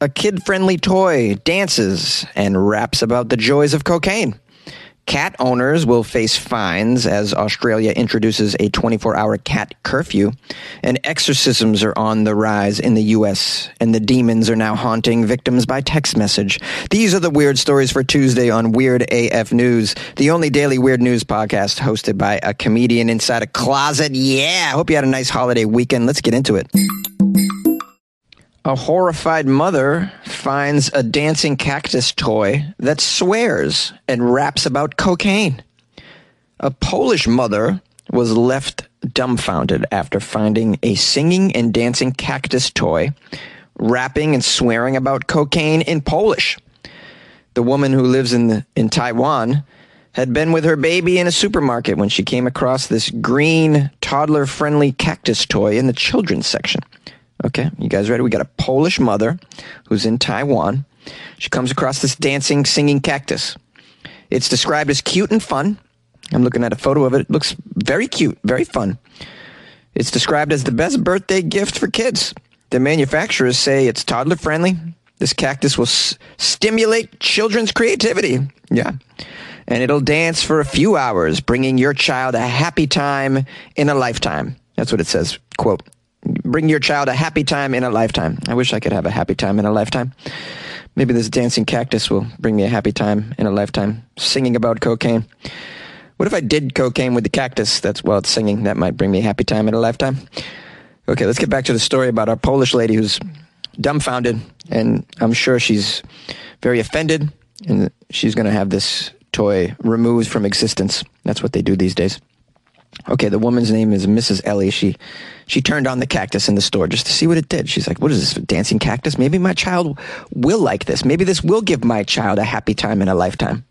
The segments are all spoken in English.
a kid friendly toy dances and raps about the joys of cocaine. Cat owners will face fines as Australia introduces a 24 hour cat curfew. And exorcisms are on the rise in the U.S., and the demons are now haunting victims by text message. These are the weird stories for Tuesday on Weird AF News, the only daily weird news podcast hosted by a comedian inside a closet. Yeah, hope you had a nice holiday weekend. Let's get into it. A horrified mother finds a dancing cactus toy that swears and raps about cocaine. A Polish mother was left dumbfounded after finding a singing and dancing cactus toy rapping and swearing about cocaine in Polish. The woman who lives in the, in Taiwan had been with her baby in a supermarket when she came across this green toddler friendly cactus toy in the children's section. Okay, you guys ready? We got a Polish mother who's in Taiwan. She comes across this dancing, singing cactus. It's described as cute and fun. I'm looking at a photo of it. It looks very cute, very fun. It's described as the best birthday gift for kids. The manufacturers say it's toddler friendly. This cactus will s- stimulate children's creativity. Yeah. And it'll dance for a few hours, bringing your child a happy time in a lifetime. That's what it says. Quote bring your child a happy time in a lifetime. I wish I could have a happy time in a lifetime. Maybe this dancing cactus will bring me a happy time in a lifetime. Singing about cocaine. What if I did cocaine with the cactus? That's while it's singing. That might bring me a happy time in a lifetime. Okay, let's get back to the story about our Polish lady who's dumbfounded, and I'm sure she's very offended, and she's going to have this toy removed from existence. That's what they do these days. Okay, the woman's name is Mrs. Ellie. She she turned on the cactus in the store just to see what it did. She's like, "What is this? Dancing cactus? Maybe my child will like this. Maybe this will give my child a happy time in a lifetime."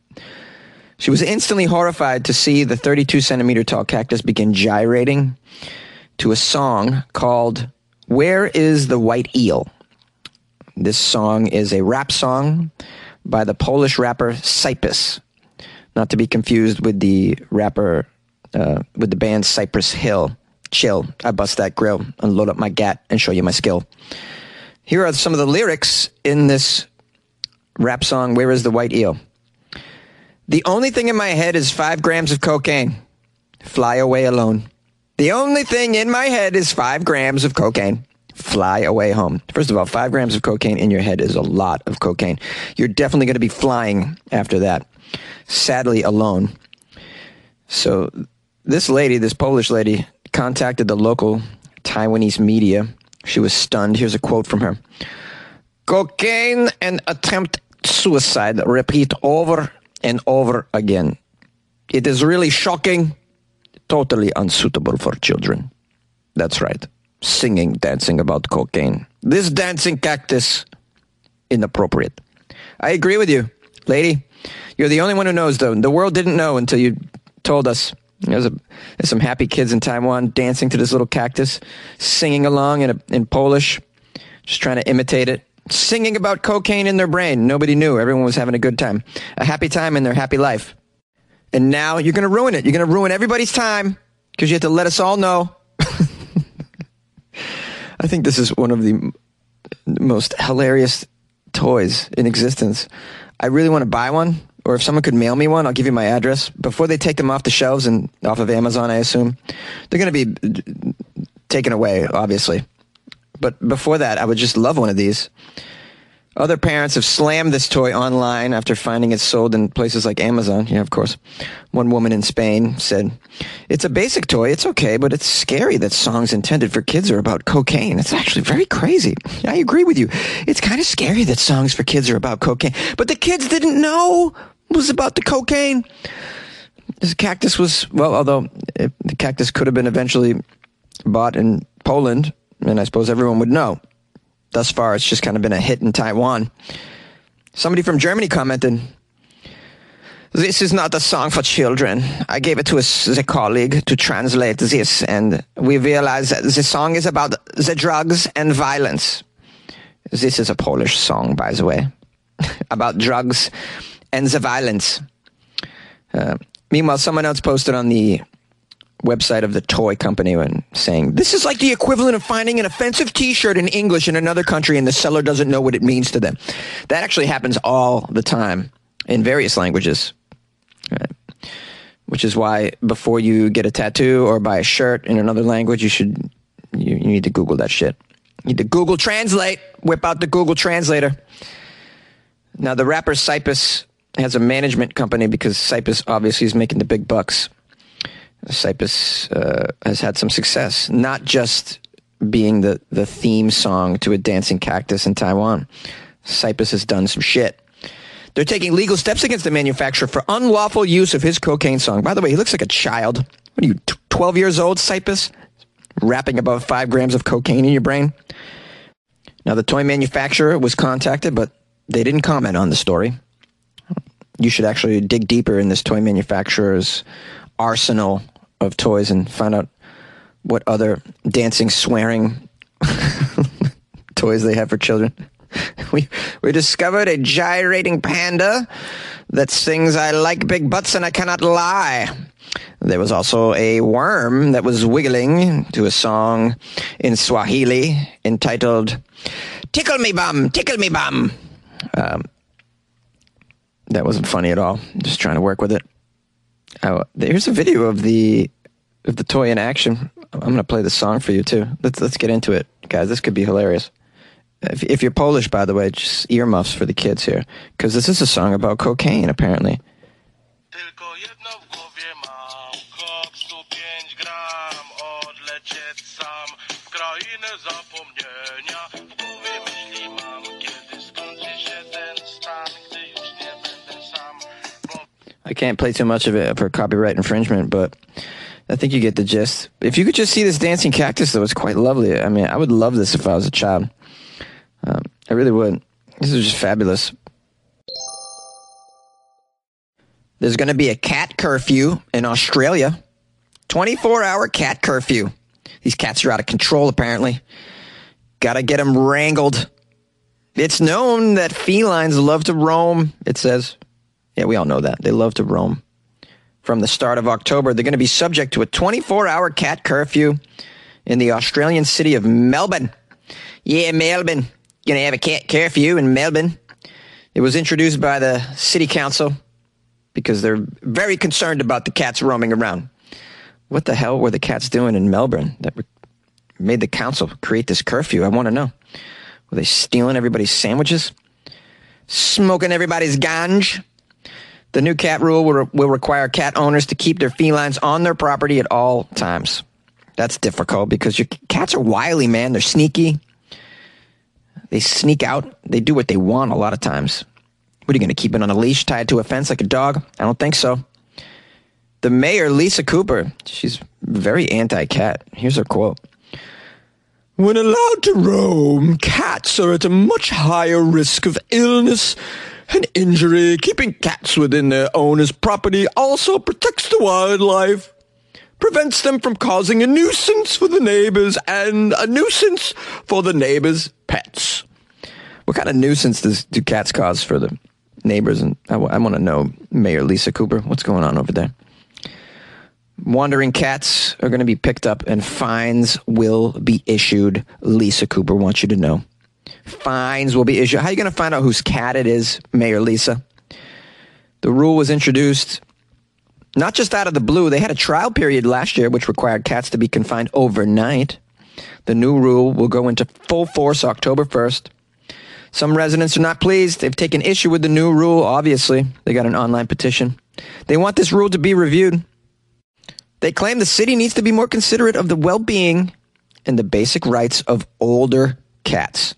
She was instantly horrified to see the 32 centimeter tall cactus begin gyrating to a song called "Where Is the White Eel." This song is a rap song by the Polish rapper Cypress, not to be confused with the rapper uh, with the band Cypress Hill. Chill. I bust that grill and load up my gat and show you my skill. Here are some of the lyrics in this rap song, Where is the White Eel? The only thing in my head is five grams of cocaine. Fly away alone. The only thing in my head is five grams of cocaine. Fly away home. First of all, five grams of cocaine in your head is a lot of cocaine. You're definitely going to be flying after that. Sadly, alone. So this lady, this Polish lady, contacted the local Taiwanese media. She was stunned. Here's a quote from her Cocaine and attempt suicide repeat over and over again. It is really shocking, totally unsuitable for children. That's right. Singing, dancing about cocaine. This dancing cactus, inappropriate. I agree with you, lady. You're the only one who knows, though. The world didn't know until you told us. There's, a, there's some happy kids in Taiwan dancing to this little cactus, singing along in, a, in Polish, just trying to imitate it, singing about cocaine in their brain. Nobody knew. Everyone was having a good time, a happy time in their happy life. And now you're going to ruin it. You're going to ruin everybody's time because you have to let us all know. I think this is one of the most hilarious toys in existence. I really want to buy one or if someone could mail me one, I'll give you my address. Before they take them off the shelves and off of Amazon, I assume they're going to be taken away, obviously. But before that, I would just love one of these. Other parents have slammed this toy online after finding it sold in places like Amazon. Yeah, of course. One woman in Spain said, It's a basic toy. It's okay, but it's scary that songs intended for kids are about cocaine. It's actually very crazy. I agree with you. It's kind of scary that songs for kids are about cocaine. But the kids didn't know was about the cocaine. This cactus was, well, although it, the cactus could have been eventually bought in Poland, and I suppose everyone would know. Thus far, it's just kind of been a hit in Taiwan. Somebody from Germany commented, This is not a song for children. I gave it to a, a colleague to translate this, and we realized that the song is about the drugs and violence. This is a Polish song, by the way, about drugs and the violence. Uh, meanwhile, someone else posted on the website of the toy company and saying this is like the equivalent of finding an offensive T-shirt in English in another country and the seller doesn't know what it means to them. That actually happens all the time in various languages. Right. Which is why before you get a tattoo or buy a shirt in another language, you should you, you need to Google that shit. You need to Google Translate. Whip out the Google Translator. Now the rapper Cypress has a management company because Cypress obviously is making the big bucks. Cypress uh, has had some success, not just being the, the theme song to a dancing cactus in Taiwan. Cypress has done some shit. They're taking legal steps against the manufacturer for unlawful use of his cocaine song. By the way, he looks like a child. What are you, 12 years old, Cypress? Rapping about five grams of cocaine in your brain? Now, the toy manufacturer was contacted, but they didn't comment on the story. You should actually dig deeper in this toy manufacturer's arsenal of toys and find out what other dancing, swearing toys they have for children. We we discovered a gyrating panda that sings "I like big butts and I cannot lie." There was also a worm that was wiggling to a song in Swahili entitled "Tickle Me Bum, Tickle Me Bum." Um, that wasn't funny at all. Just trying to work with it. Oh, here's a video of the of the toy in action. I'm gonna play the song for you too. Let's let's get into it, guys. This could be hilarious. If, if you're Polish, by the way, just earmuffs for the kids here, because this is a song about cocaine, apparently. I can't play too much of it for copyright infringement, but I think you get the gist. If you could just see this dancing cactus, though, it's quite lovely. I mean, I would love this if I was a child. Um, I really would. This is just fabulous. There's going to be a cat curfew in Australia. 24 hour cat curfew. These cats are out of control, apparently. Got to get them wrangled. It's known that felines love to roam, it says. Yeah, we all know that. They love to roam. From the start of October, they're going to be subject to a 24 hour cat curfew in the Australian city of Melbourne. Yeah, Melbourne. Going to have a cat curfew in Melbourne. It was introduced by the city council because they're very concerned about the cats roaming around. What the hell were the cats doing in Melbourne that made the council create this curfew? I want to know. Were they stealing everybody's sandwiches? Smoking everybody's ganj? The new cat rule will, will require cat owners to keep their felines on their property at all times. That's difficult because your cats are wily, man. They're sneaky. They sneak out. They do what they want a lot of times. What are you going to keep it on a leash tied to a fence like a dog? I don't think so. The mayor, Lisa Cooper, she's very anti cat. Here's her quote When allowed to roam, cats are at a much higher risk of illness and injury. Keeping cats within their owner's property also protects the wildlife, prevents them from causing a nuisance for the neighbors, and a nuisance for the neighbors' pets. What kind of nuisance does, do cats cause for the neighbors? And I, I want to know, Mayor Lisa Cooper, what's going on over there? Wandering cats are going to be picked up and fines will be issued. Lisa Cooper wants you to know. Fines will be issued. How are you going to find out whose cat it is, Mayor Lisa? The rule was introduced not just out of the blue. They had a trial period last year which required cats to be confined overnight. The new rule will go into full force October 1st. Some residents are not pleased. They've taken issue with the new rule, obviously. They got an online petition. They want this rule to be reviewed. They claim the city needs to be more considerate of the well being and the basic rights of older cats.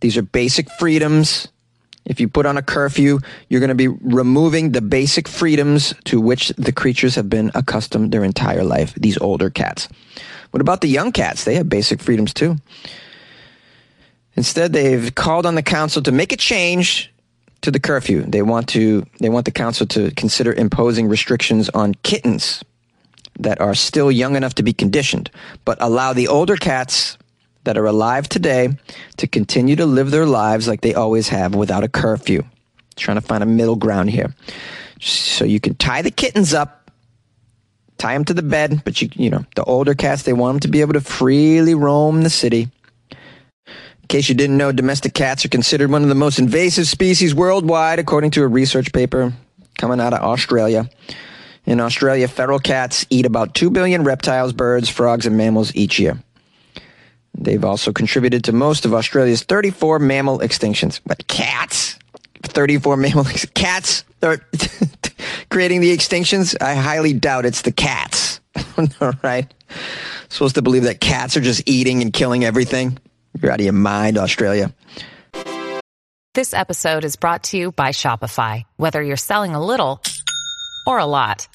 These are basic freedoms. If you put on a curfew, you're going to be removing the basic freedoms to which the creatures have been accustomed their entire life, these older cats. What about the young cats? They have basic freedoms too. Instead, they've called on the council to make a change to the curfew. They want to they want the council to consider imposing restrictions on kittens that are still young enough to be conditioned, but allow the older cats that are alive today to continue to live their lives like they always have without a curfew. Trying to find a middle ground here. So you can tie the kittens up tie them to the bed, but you, you know, the older cats, they want them to be able to freely roam the city. In case you didn't know, domestic cats are considered one of the most invasive species worldwide, according to a research paper coming out of Australia. In Australia, feral cats eat about 2 billion reptiles, birds, frogs, and mammals each year. They've also contributed to most of Australia's 34 mammal extinctions. But cats? 34 mammal cats are creating the extinctions? I highly doubt it's the cats. All right. Supposed to believe that cats are just eating and killing everything? You're out of your mind, Australia. This episode is brought to you by Shopify. Whether you're selling a little or a lot,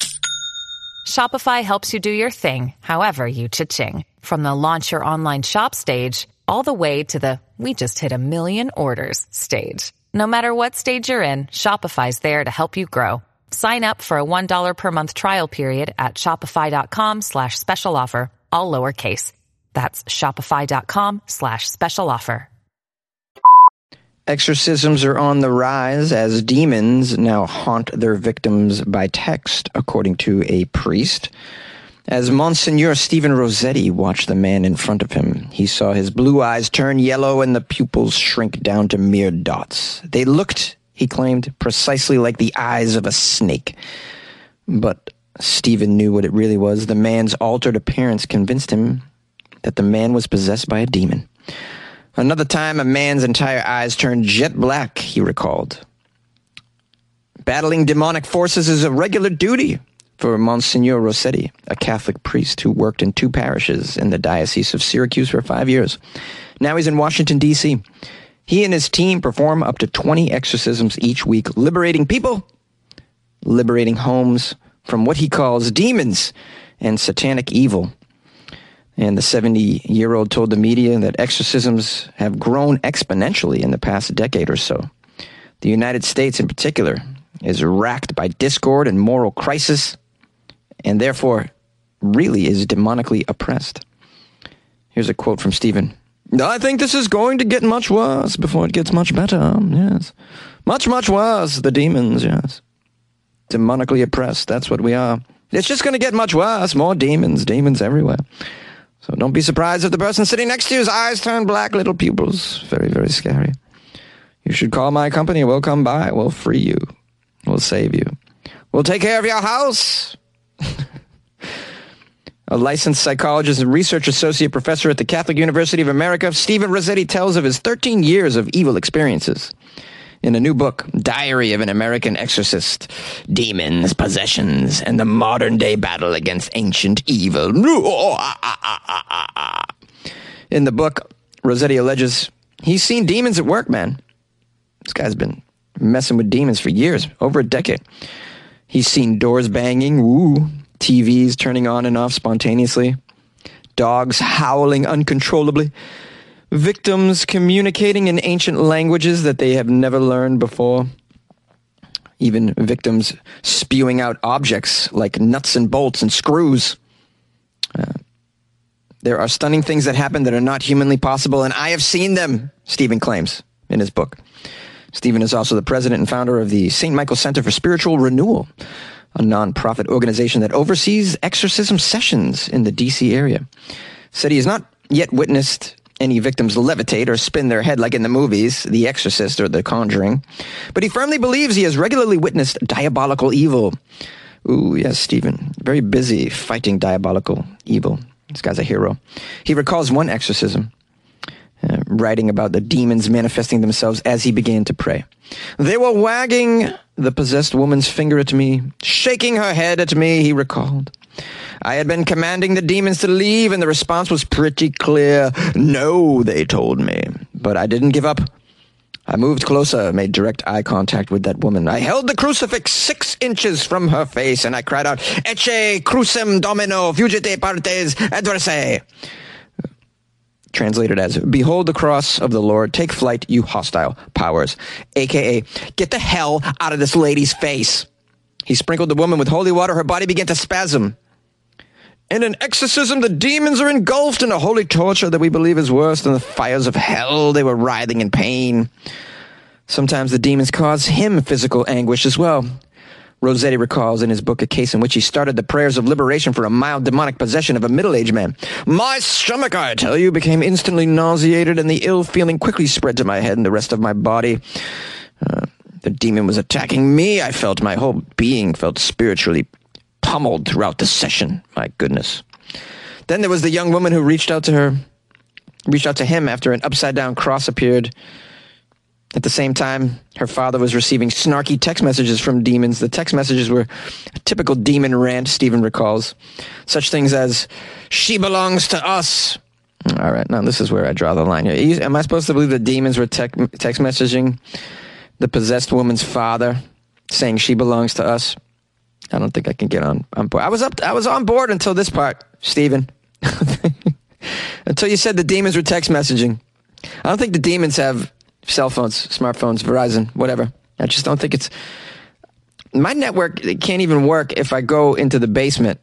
Shopify helps you do your thing, however you cha-ching. From the launch your online shop stage, all the way to the we just hit a million orders stage. No matter what stage you're in, Shopify's there to help you grow. Sign up for a $1 per month trial period at shopify.com slash special offer, all lowercase. That's shopify.com slash special offer. Exorcisms are on the rise as demons now haunt their victims by text, according to a priest. As Monsignor Stephen Rossetti watched the man in front of him, he saw his blue eyes turn yellow and the pupils shrink down to mere dots. They looked, he claimed, precisely like the eyes of a snake. But Stephen knew what it really was. The man's altered appearance convinced him that the man was possessed by a demon. Another time, a man's entire eyes turned jet black, he recalled. Battling demonic forces is a regular duty for Monsignor Rossetti, a Catholic priest who worked in two parishes in the Diocese of Syracuse for five years. Now he's in Washington, D.C. He and his team perform up to 20 exorcisms each week, liberating people, liberating homes from what he calls demons and satanic evil. And the 70 year old told the media that exorcisms have grown exponentially in the past decade or so. The United States, in particular, is racked by discord and moral crisis, and therefore really is demonically oppressed. Here's a quote from Stephen. I think this is going to get much worse before it gets much better. Um, yes. Much, much worse. The demons, yes. Demonically oppressed. That's what we are. It's just going to get much worse. More demons, demons everywhere. So don't be surprised if the person sitting next to you's eyes turn black, little pupils. Very, very scary. You should call my company. We'll come by. We'll free you. We'll save you. We'll take care of your house. A licensed psychologist and research associate professor at the Catholic University of America, Stephen Rossetti tells of his 13 years of evil experiences in a new book, Diary of an American Exorcist Demons, Possessions, and the Modern Day Battle Against Ancient Evil. Oh, oh, ah, ah, ah, in the book, Rossetti alleges he's seen demons at work, man. This guy's been messing with demons for years, over a decade. He's seen doors banging, ooh, TVs turning on and off spontaneously, dogs howling uncontrollably victims communicating in ancient languages that they have never learned before. Even victims spewing out objects like nuts and bolts and screws. Uh, there are stunning things that happen that are not humanly possible, and I have seen them, Stephen claims in his book. Stephen is also the president and founder of the St. Michael Center for Spiritual Renewal, a nonprofit organization that oversees exorcism sessions in the D.C. area. Said he has not yet witnessed any victims levitate or spin their head like in the movies, The Exorcist or The Conjuring. But he firmly believes he has regularly witnessed diabolical evil. Ooh, yes, Stephen. Very busy fighting diabolical evil. This guy's a hero. He recalls one exorcism, uh, writing about the demons manifesting themselves as he began to pray. They were wagging the possessed woman's finger at me, shaking her head at me, he recalled. I had been commanding the demons to leave, and the response was pretty clear. No, they told me. But I didn't give up. I moved closer, made direct eye contact with that woman. I held the crucifix six inches from her face, and I cried out, Ecce crucem domino, fugite partes adversae. Translated as, Behold the cross of the Lord, take flight, you hostile powers. AKA, get the hell out of this lady's face. He sprinkled the woman with holy water. Her body began to spasm. In an exorcism, the demons are engulfed in a holy torture that we believe is worse than the fires of hell. They were writhing in pain. Sometimes the demons cause him physical anguish as well. Rossetti recalls in his book a case in which he started the prayers of liberation for a mild demonic possession of a middle-aged man. My stomach, I tell you, became instantly nauseated, and the ill feeling quickly spread to my head and the rest of my body. Uh, the demon was attacking me. I felt my whole being felt spiritually pummeled throughout the session. My goodness. Then there was the young woman who reached out to her, reached out to him after an upside down cross appeared at the same time, her father was receiving snarky text messages from demons. The text messages were a typical demon rant, Stephen recalls. Such things as, She belongs to us. All right, now this is where I draw the line here. Am I supposed to believe the demons were text messaging the possessed woman's father, saying she belongs to us? I don't think I can get on, on board. I was up. I was on board until this part, Stephen. until you said the demons were text messaging. I don't think the demons have cell phones, smartphones, Verizon, whatever. I just don't think it's my network. It can't even work if I go into the basement.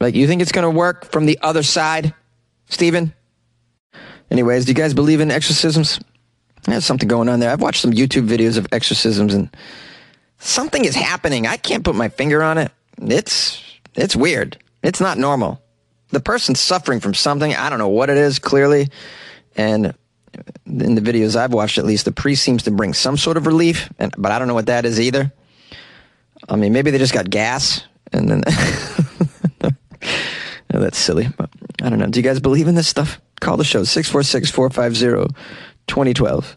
Like, you think it's going to work from the other side, Stephen? Anyways, do you guys believe in exorcisms? There's something going on there. I've watched some YouTube videos of exorcisms and something is happening. I can't put my finger on it. It's it's weird. It's not normal. The person's suffering from something. I don't know what it is clearly. And in the videos I've watched, at least, the priest seems to bring some sort of relief, and, but I don't know what that is either. I mean, maybe they just got gas, and then no, that's silly. But I don't know. Do you guys believe in this stuff? Call the show 646 450 2012.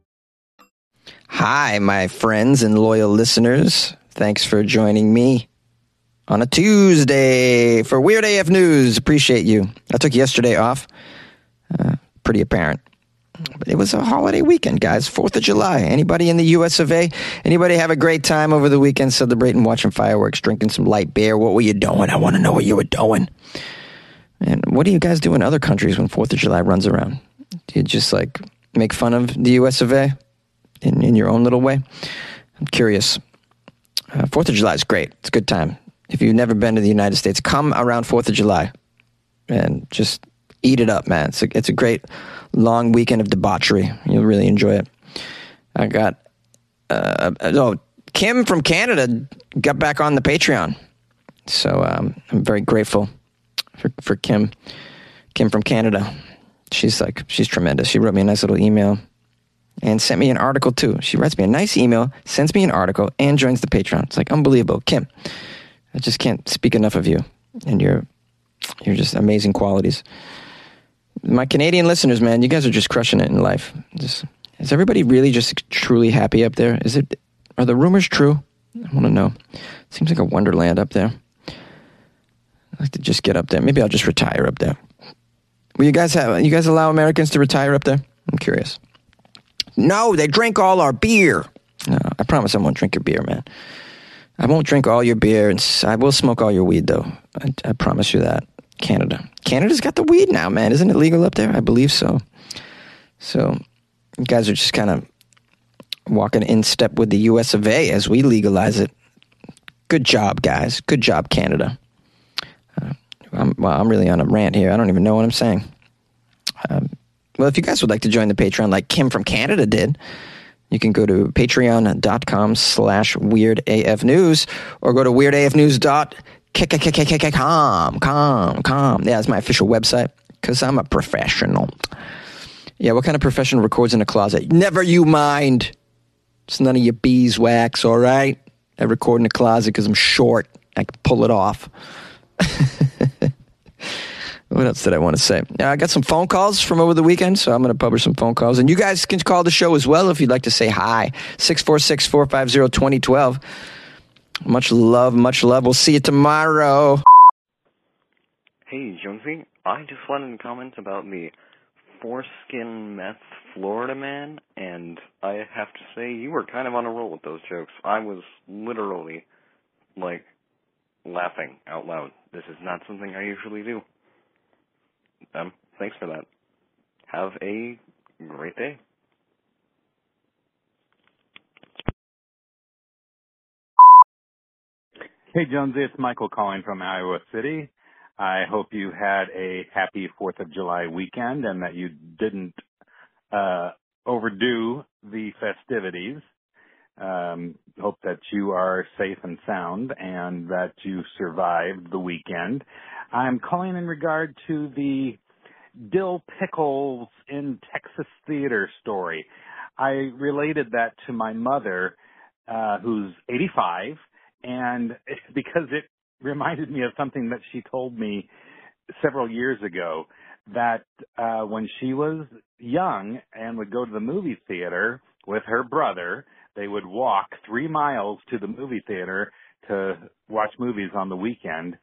Hi, my friends and loyal listeners. Thanks for joining me on a Tuesday for Weird AF News. Appreciate you. I took yesterday off. Uh, pretty apparent. But it was a holiday weekend, guys. Fourth of July. Anybody in the US of A? Anybody have a great time over the weekend celebrating, watching fireworks, drinking some light beer? What were you doing? I want to know what you were doing. And what do you guys do in other countries when Fourth of July runs around? Do you just like make fun of the US of A? In, in your own little way. I'm curious. Uh, Fourth of July is great. It's a good time. If you've never been to the United States, come around Fourth of July and just eat it up, man. It's a, it's a great long weekend of debauchery. You'll really enjoy it. I got uh, oh Kim from Canada got back on the Patreon, so um, I'm very grateful for for Kim. Kim from Canada. She's like she's tremendous. She wrote me a nice little email and sent me an article too. She writes me a nice email, sends me an article, and joins the Patreon. It's like unbelievable. Kim, I just can't speak enough of you and your your just amazing qualities. My Canadian listeners, man, you guys are just crushing it in life. Just, is everybody really just truly happy up there? Is it? Are the rumors true? I want to know. Seems like a wonderland up there. I'd like to just get up there. Maybe I'll just retire up there. Will you guys have? You guys allow Americans to retire up there? I'm curious. No, they drink all our beer. No, I promise I won't drink your beer, man. I won't drink all your beer, and I will smoke all your weed, though. I, I promise you that. Canada. Canada's got the weed now, man. Isn't it legal up there? I believe so. So, you guys are just kind of walking in step with the US of A as we legalize it. Good job, guys. Good job, Canada. Uh, I'm, well, I'm really on a rant here. I don't even know what I'm saying. Um, well, if you guys would like to join the Patreon like Kim from Canada did, you can go to patreon.com slash weirdafnews or go to weirdafnews.com, com, com. Yeah, that's my official website because I'm a professional. Yeah, what kind of professional records in a closet? Never you mind. It's none of your beeswax, all right? I record in a closet because I'm short. I can pull it off. What else did I want to say? Uh, I got some phone calls from over the weekend, so I'm going to publish some phone calls. And you guys can call the show as well if you'd like to say hi. 646 450 2012. Much love, much love. We'll see you tomorrow. Hey, Jonesy. I just wanted to comment about the foreskin meth Florida man, and I have to say you were kind of on a roll with those jokes. I was literally like laughing out loud. This is not something I usually do. Um, thanks for that. Have a great day. Hey, Jonesy, it's Michael calling from Iowa City. I hope you had a happy 4th of July weekend and that you didn't uh, overdo the festivities. Um, hope that you are safe and sound and that you survived the weekend. I'm calling in regard to the Dill Pickles in Texas Theater story. I related that to my mother, uh, who's 85, and because it reminded me of something that she told me several years ago that uh when she was young and would go to the movie theater with her brother they would walk 3 miles to the movie theater to watch movies on the weekend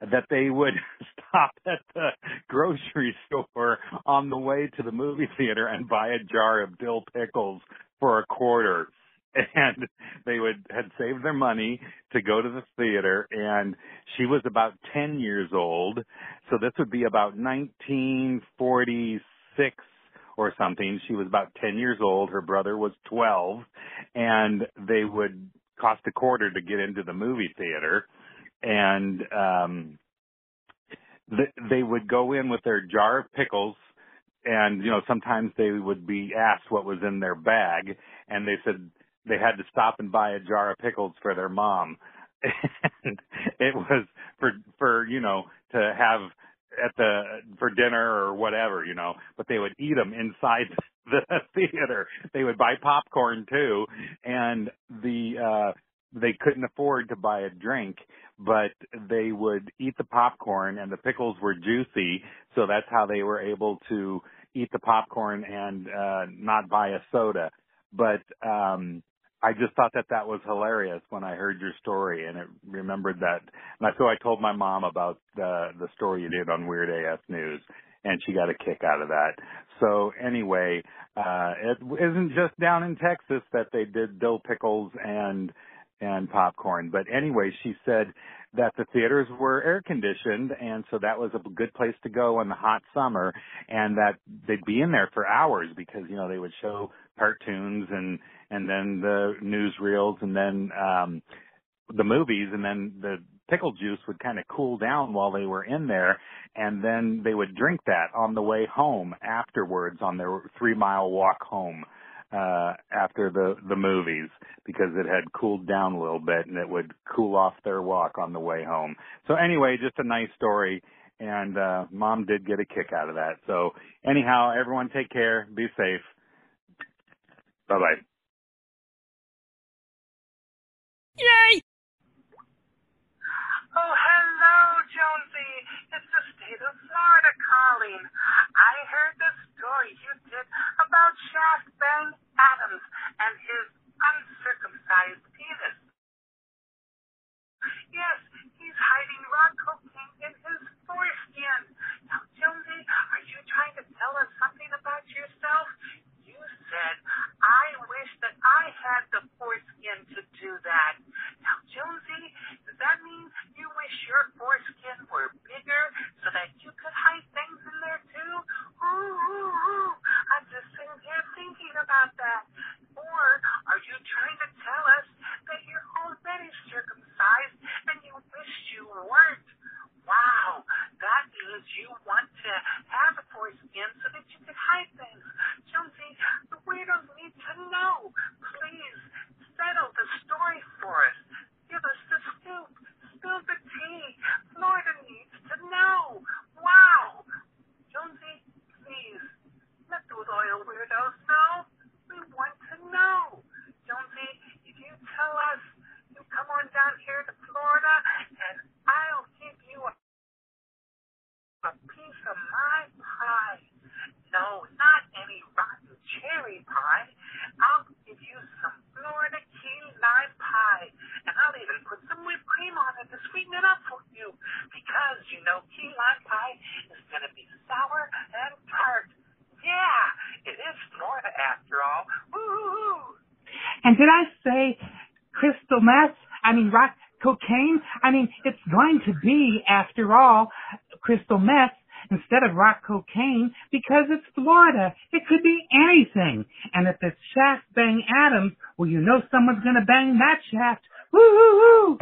that they would stop at the grocery store on the way to the movie theater and buy a jar of dill pickles for a quarter. And they would had saved their money to go to the theater and she was about 10 years old. So this would be about 1946 or something. She was about 10 years old. Her brother was 12 and they would cost a quarter to get into the movie theater. And um th- they would go in with their jar of pickles and you know sometimes they would be asked what was in their bag and they said they had to stop and buy a jar of pickles for their mom. and it was for for you know to have at the for dinner or whatever, you know, but they would eat them inside the theater. They would buy popcorn too and the uh they couldn't afford to buy a drink, but they would eat the popcorn and the pickles were juicy, so that's how they were able to eat the popcorn and uh not buy a soda. But um I just thought that that was hilarious when I heard your story and it remembered that. And so I told my mom about the the story you did on Weird AF News and she got a kick out of that. So anyway, uh it isn't just down in Texas that they did dill pickles and and popcorn. But anyway, she said that the theaters were air conditioned and so that was a good place to go in the hot summer and that they'd be in there for hours because, you know, they would show cartoons and and then the newsreels and then um the movies and then the pickle juice would kind of cool down while they were in there and then they would drink that on the way home afterwards on their 3 mile walk home uh after the the movies because it had cooled down a little bit and it would cool off their walk on the way home. So anyway, just a nice story and uh mom did get a kick out of that. So anyhow, everyone take care, be safe. Bye bye Yay! Oh, hello, Jonesy. It's the state of Florida calling. I heard the story you did about Shaft Bang Adams and his uncircumcised penis. Yes, he's hiding rock cocaine in his foreskin. Now, Jonesy, are you trying to tell us something about yourself? You said, I wish that I had the foreskin to do that. Now, Jonesy, does that mean you wish your foreskin were bigger so that you could hide things in there too? Ooh, ooh, ooh. I'm just sitting here thinking about And did I say crystal meth? I mean rock cocaine? I mean, it's going to be, after all, crystal meth instead of rock cocaine because it's Florida. It could be anything. And if it's Shaft Bang Adams, well, you know someone's going to bang that shaft. Woo hoo hoo!